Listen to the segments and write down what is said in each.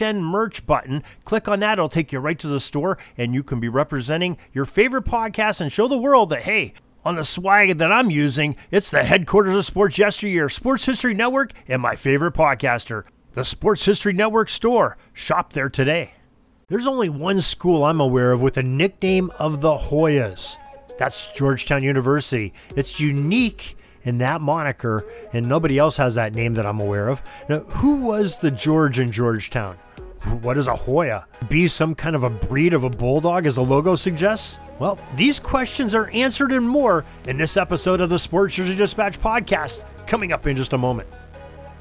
SHN merch button. Click on that, it'll take you right to the store, and you can be representing your favorite podcast and show the world that, hey, on the swag that I'm using, it's the headquarters of Sports Yesteryear, Sports History Network, and my favorite podcaster, the Sports History Network store. Shop there today. There's only one school I'm aware of with a nickname of the Hoyas. That's Georgetown University. It's unique in that moniker, and nobody else has that name that I'm aware of. Now, who was the George in Georgetown? What is a Hoya? Be some kind of a breed of a bulldog, as the logo suggests? Well, these questions are answered and more in this episode of the Sports Jersey Dispatch podcast, coming up in just a moment.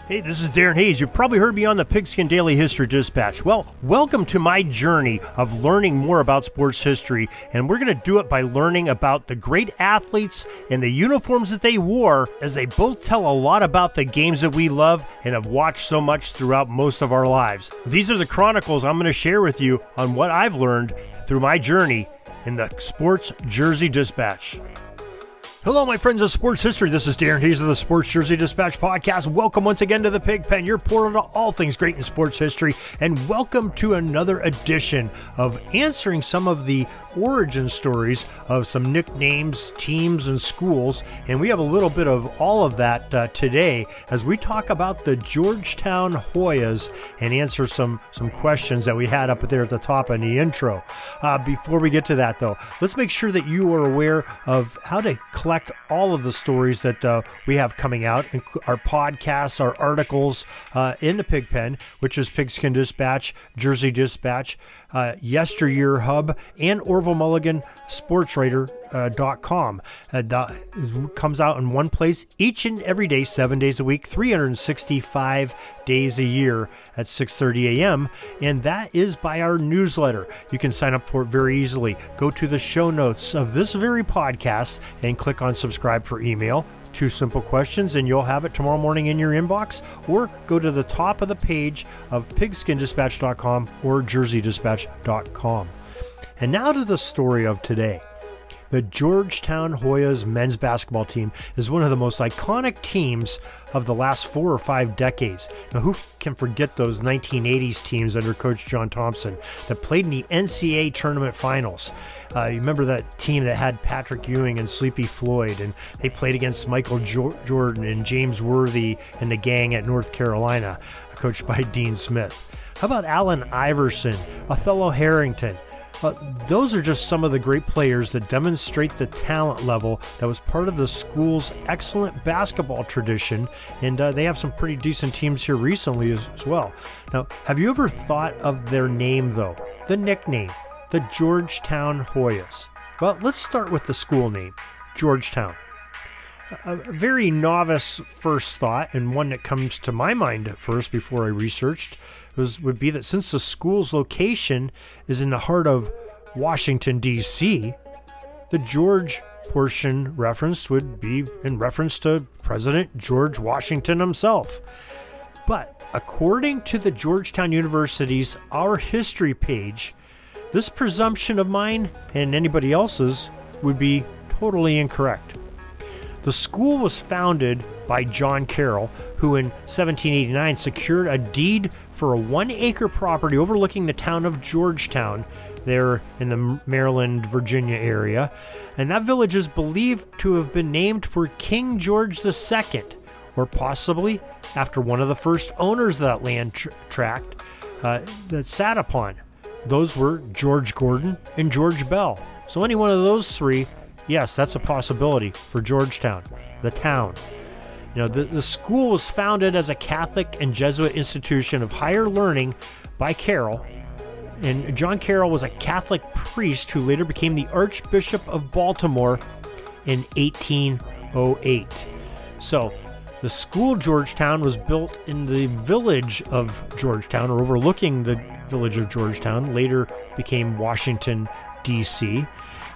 Hey, this is Darren Hayes. You've probably heard me on the Pigskin Daily History Dispatch. Well, welcome to my journey of learning more about sports history, and we're going to do it by learning about the great athletes and the uniforms that they wore, as they both tell a lot about the games that we love and have watched so much throughout most of our lives. These are the chronicles I'm going to share with you on what I've learned through my journey in the Sports Jersey Dispatch. Hello, my friends of sports history. This is Darren Hayes of the Sports Jersey Dispatch podcast. Welcome once again to the Pig Pen, your portal to all things great in sports history, and welcome to another edition of answering some of the origin stories of some nicknames, teams, and schools. And we have a little bit of all of that uh, today as we talk about the Georgetown Hoyas and answer some some questions that we had up there at the top in the intro. Uh, before we get to that, though, let's make sure that you are aware of how to collect all of the stories that uh, we have coming out, our podcasts, our articles uh, in the Pigpen, which is Pigskin Dispatch, Jersey Dispatch, uh, Yesteryear Hub, and Orville Mulligan SportsWriter.com. Uh, uh, comes out in one place each and every day, seven days a week, 365 days a year at 6:30 a.m. And that is by our newsletter. You can sign up for it very easily. Go to the show notes of this very podcast and click on subscribe for email two simple questions and you'll have it tomorrow morning in your inbox or go to the top of the page of pigskindispatch.com or jerseydispatch.com. And now to the story of today. The Georgetown Hoyas men's basketball team is one of the most iconic teams of the last four or five decades. Now, who can forget those 1980s teams under Coach John Thompson that played in the NCAA tournament finals? Uh, you remember that team that had Patrick Ewing and Sleepy Floyd, and they played against Michael jo- Jordan and James Worthy and the gang at North Carolina, coached by Dean Smith. How about Allen Iverson, Othello Harrington? Uh, those are just some of the great players that demonstrate the talent level that was part of the school's excellent basketball tradition, and uh, they have some pretty decent teams here recently as, as well. Now, have you ever thought of their name, though? The nickname, the Georgetown Hoyas. Well, let's start with the school name, Georgetown. A very novice first thought, and one that comes to my mind at first before I researched, was would be that since the school's location is in the heart of Washington D.C., the George portion referenced would be in reference to President George Washington himself. But according to the Georgetown University's Our History page, this presumption of mine and anybody else's would be totally incorrect. The school was founded by John Carroll, who in 1789 secured a deed for a one acre property overlooking the town of Georgetown, there in the Maryland, Virginia area. And that village is believed to have been named for King George II, or possibly after one of the first owners of that land tr- tract uh, that sat upon. Those were George Gordon and George Beall. So, any one of those three, yes, that's a possibility for Georgetown, the town. You know, the, the school was founded as a Catholic and Jesuit institution of higher learning by Carroll. And John Carroll was a Catholic priest who later became the Archbishop of Baltimore in 1808. So, The school Georgetown was built in the village of Georgetown, or overlooking the village of Georgetown, later became Washington, D.C.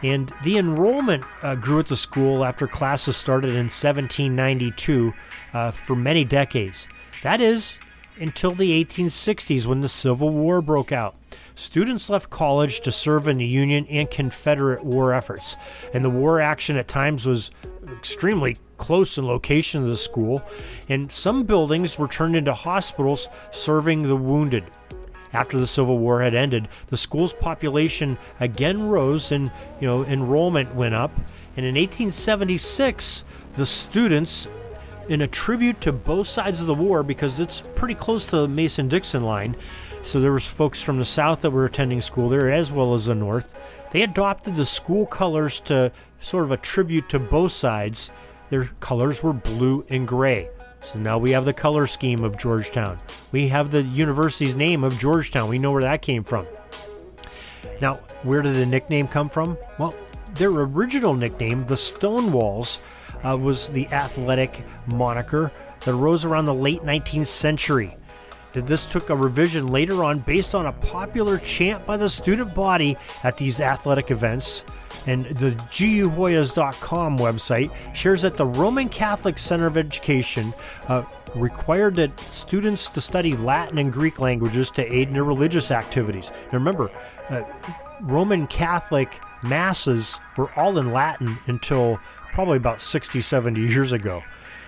And the enrollment uh, grew at the school after classes started in 1792 uh, for many decades. That is, until the 1860s when the Civil War broke out. Students left college to serve in the Union and Confederate war efforts, and the war action at times was extremely close in location to the school, and some buildings were turned into hospitals serving the wounded. After the Civil War had ended, the school's population again rose and you know enrollment went up. And in 1876, the students in a tribute to both sides of the war because it's pretty close to the Mason-Dixon line. So there was folks from the south that were attending school there as well as the north. They adopted the school colors to sort of a tribute to both sides. Their colors were blue and gray. So now we have the color scheme of Georgetown. We have the university's name of Georgetown. We know where that came from. Now, where did the nickname come from? Well, their original nickname, the Stonewalls, uh, was the athletic moniker that arose around the late 19th century. This took a revision later on based on a popular chant by the student body at these athletic events. And the guhoyas.com website shares that the Roman Catholic Center of Education uh, required that students to study Latin and Greek languages to aid in their religious activities. Now remember, uh, Roman Catholic masses were all in Latin until probably about 60, 70 years ago.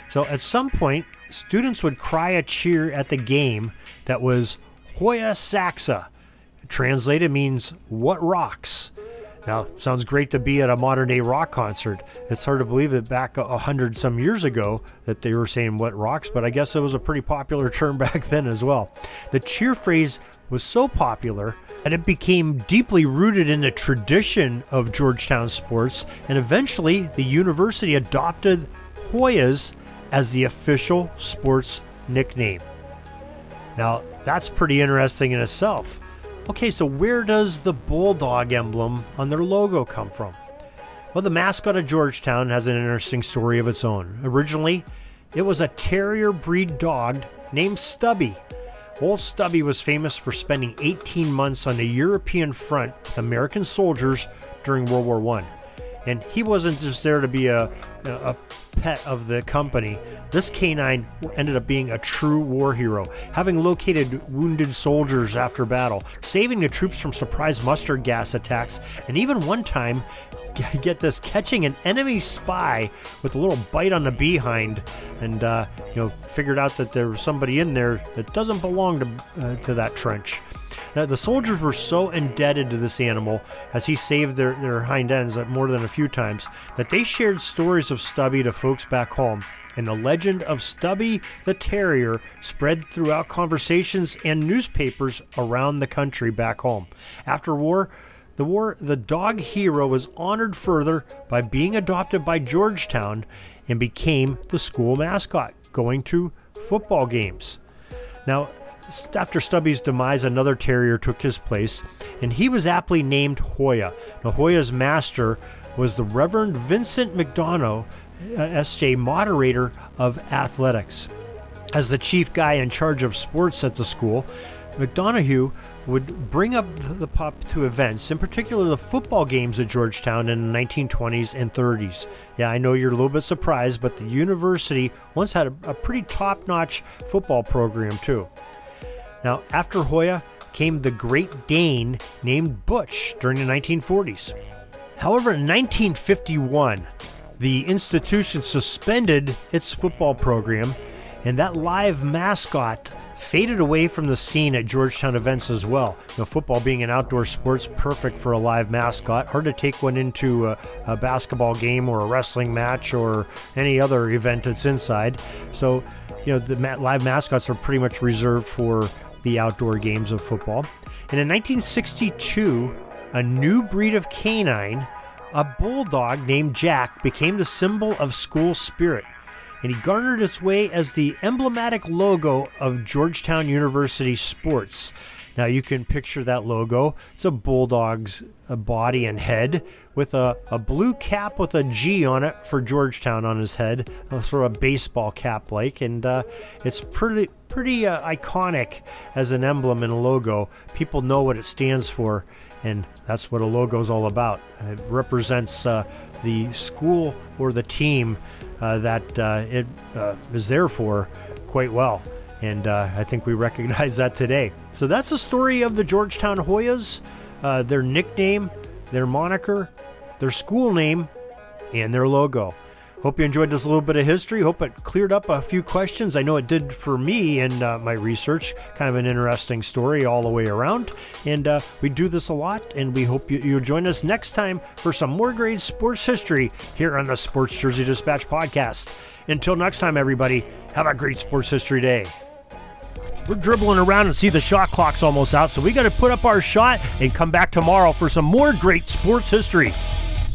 So at some point, students would cry a cheer at the game that was Hoya Saxa. Translated means what rocks. Now, sounds great to be at a modern day rock concert. It's hard to believe that back a hundred some years ago that they were saying what rocks, but I guess it was a pretty popular term back then as well. The cheer phrase was so popular that it became deeply rooted in the tradition of Georgetown sports, and eventually the university adopted Hoyas as the official sports nickname. Now, that's pretty interesting in itself. Okay, so where does the bulldog emblem on their logo come from? Well, the mascot of Georgetown has an interesting story of its own. Originally, it was a terrier breed dog named Stubby. Old Stubby was famous for spending 18 months on the European front with American soldiers during World War I. And he wasn't just there to be a, a pet of the company. This canine ended up being a true war hero, having located wounded soldiers after battle, saving the troops from surprise mustard gas attacks, and even one time, get this, catching an enemy spy with a little bite on the behind, and uh, you know figured out that there was somebody in there that doesn't belong to uh, to that trench. Now, the soldiers were so indebted to this animal as he saved their, their hind ends more than a few times that they shared stories of Stubby to folks back home. And the legend of Stubby the Terrier spread throughout conversations and newspapers around the country back home. After war, the war, the dog hero was honored further by being adopted by Georgetown and became the school mascot, going to football games. Now, after Stubby's demise, another terrier took his place, and he was aptly named Hoya. Now, Hoya's master was the Reverend Vincent McDonough, uh, SJ moderator of athletics. As the chief guy in charge of sports at the school, McDonough would bring up the pup to events, in particular the football games at Georgetown in the 1920s and 30s. Yeah, I know you're a little bit surprised, but the university once had a, a pretty top notch football program too. Now, after Hoya came the Great Dane named Butch during the 1940s. However, in 1951, the institution suspended its football program, and that live mascot faded away from the scene at Georgetown events as well. Know, football being an outdoor sport's perfect for a live mascot. Hard to take one into a, a basketball game or a wrestling match or any other event that's inside. So, you know, the live mascots are pretty much reserved for the outdoor games of football. And in 1962, a new breed of canine, a bulldog named Jack, became the symbol of school spirit. And he garnered its way as the emblematic logo of Georgetown University sports. Now you can picture that logo. It's a bulldog's body and head with a, a blue cap with a G on it for Georgetown on his head, sort of a baseball cap like, and uh, it's pretty pretty uh, iconic as an emblem and a logo. People know what it stands for, and that's what a logo is all about. It represents uh, the school or the team uh, that uh, it uh, is there for quite well. And uh, I think we recognize that today. So that's the story of the Georgetown Hoyas, uh, their nickname, their moniker, their school name, and their logo. Hope you enjoyed this little bit of history. Hope it cleared up a few questions. I know it did for me in uh, my research. Kind of an interesting story all the way around. And uh, we do this a lot, and we hope you, you'll join us next time for some more great sports history here on the Sports Jersey Dispatch podcast. Until next time, everybody, have a great sports history day. We're dribbling around and see the shot clock's almost out, so we got to put up our shot and come back tomorrow for some more great sports history.